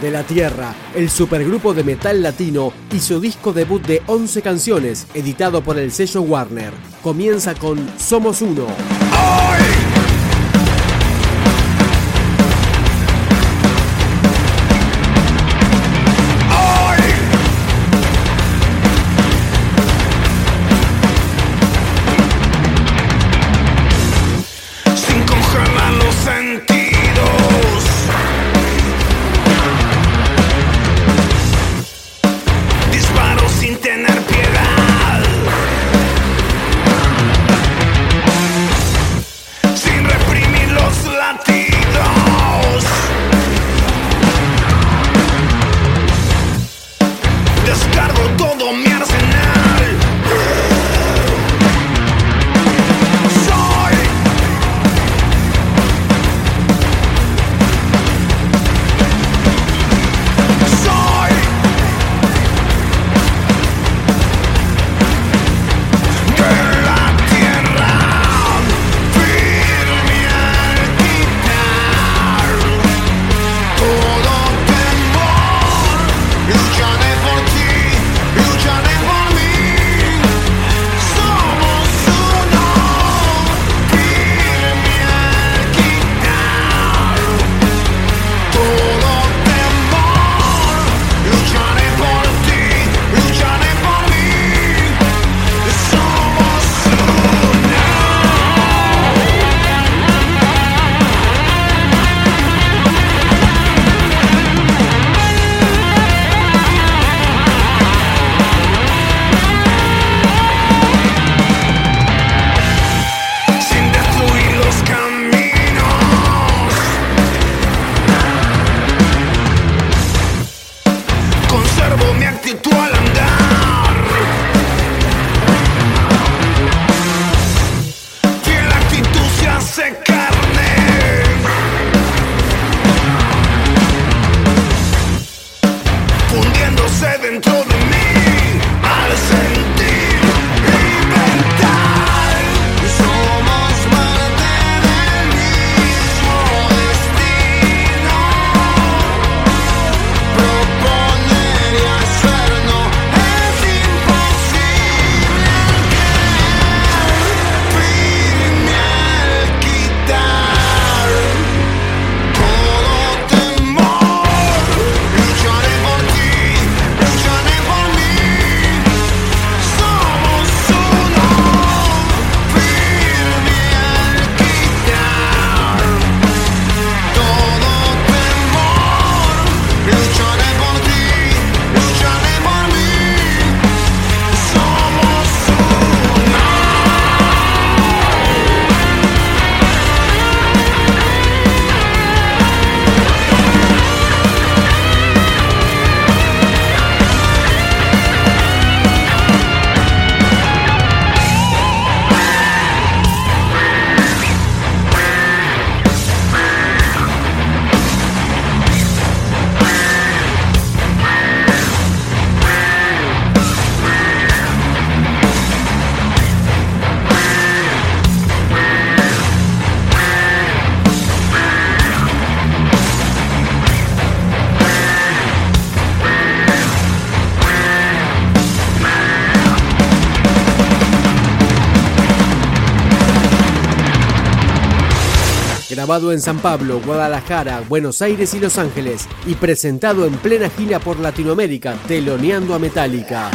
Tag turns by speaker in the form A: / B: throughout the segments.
A: De la Tierra, el supergrupo de metal latino hizo disco debut de 11 canciones, editado por el sello Warner. Comienza con Somos Uno. actitud a grabado en San Pablo, Guadalajara, Buenos Aires y Los Ángeles, y presentado en plena gira por Latinoamérica, teloneando a Metallica.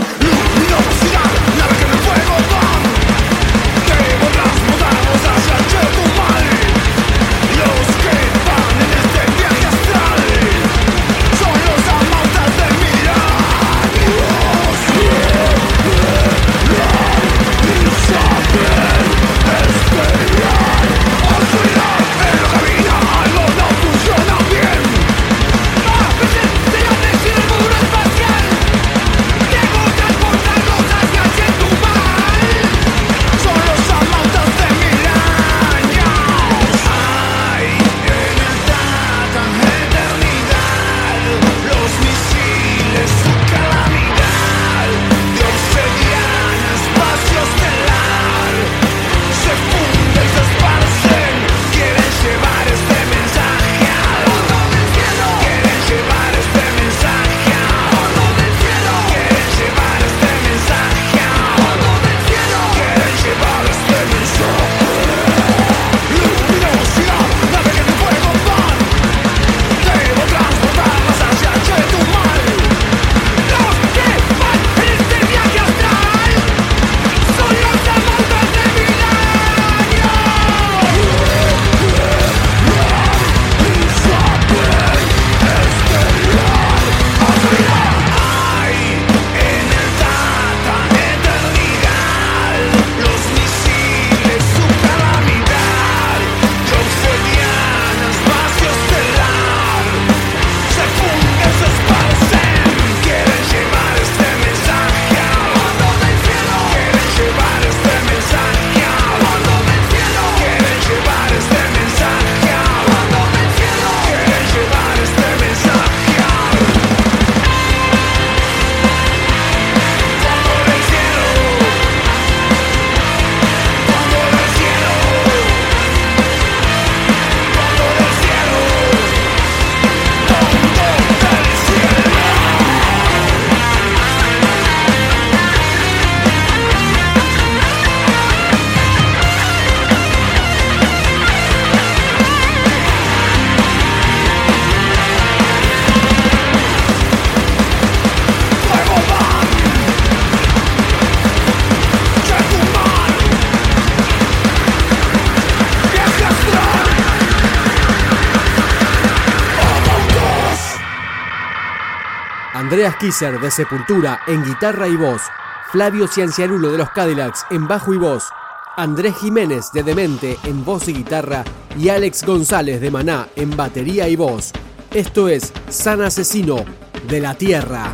B: Andreas Kisser de Sepultura en guitarra y voz, Flavio Cianciarulo de los Cadillacs en bajo y voz, Andrés Jiménez de Demente en voz y guitarra y Alex González de Maná en batería y voz. Esto es San Asesino de la Tierra.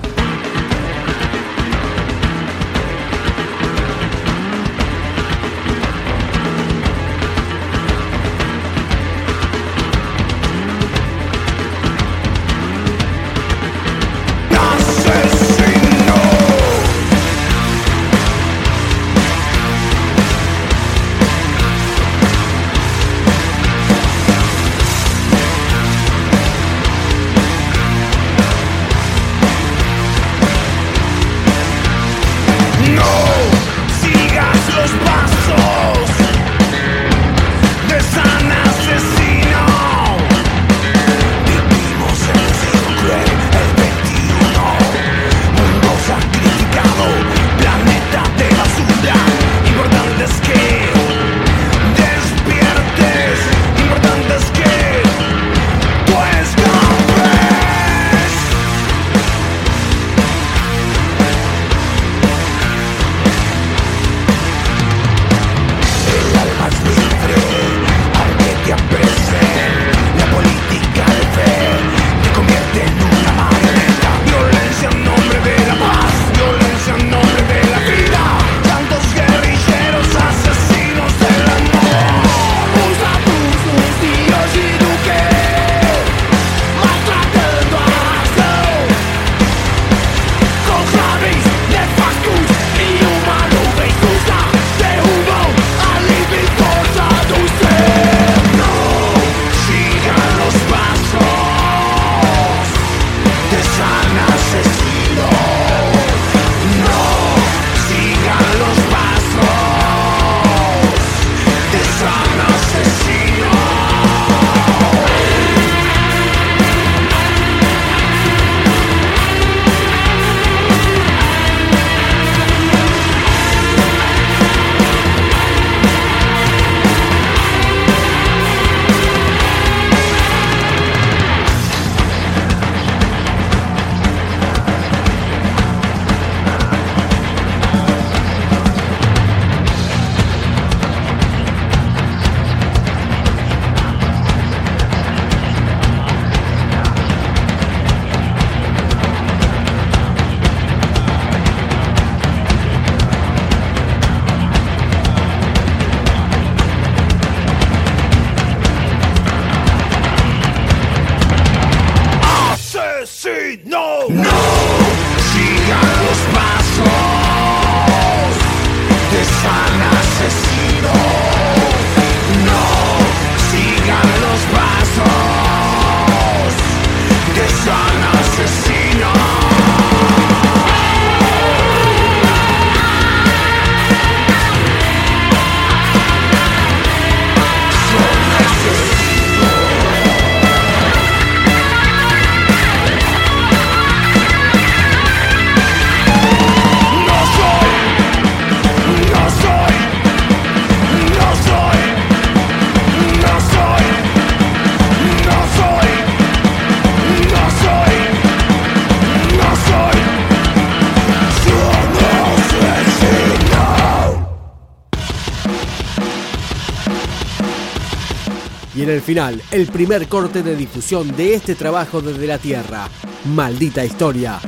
B: Y en el final, el primer corte de difusión de este trabajo desde la Tierra. Maldita historia.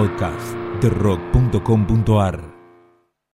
B: Podcast de rock.com.ar.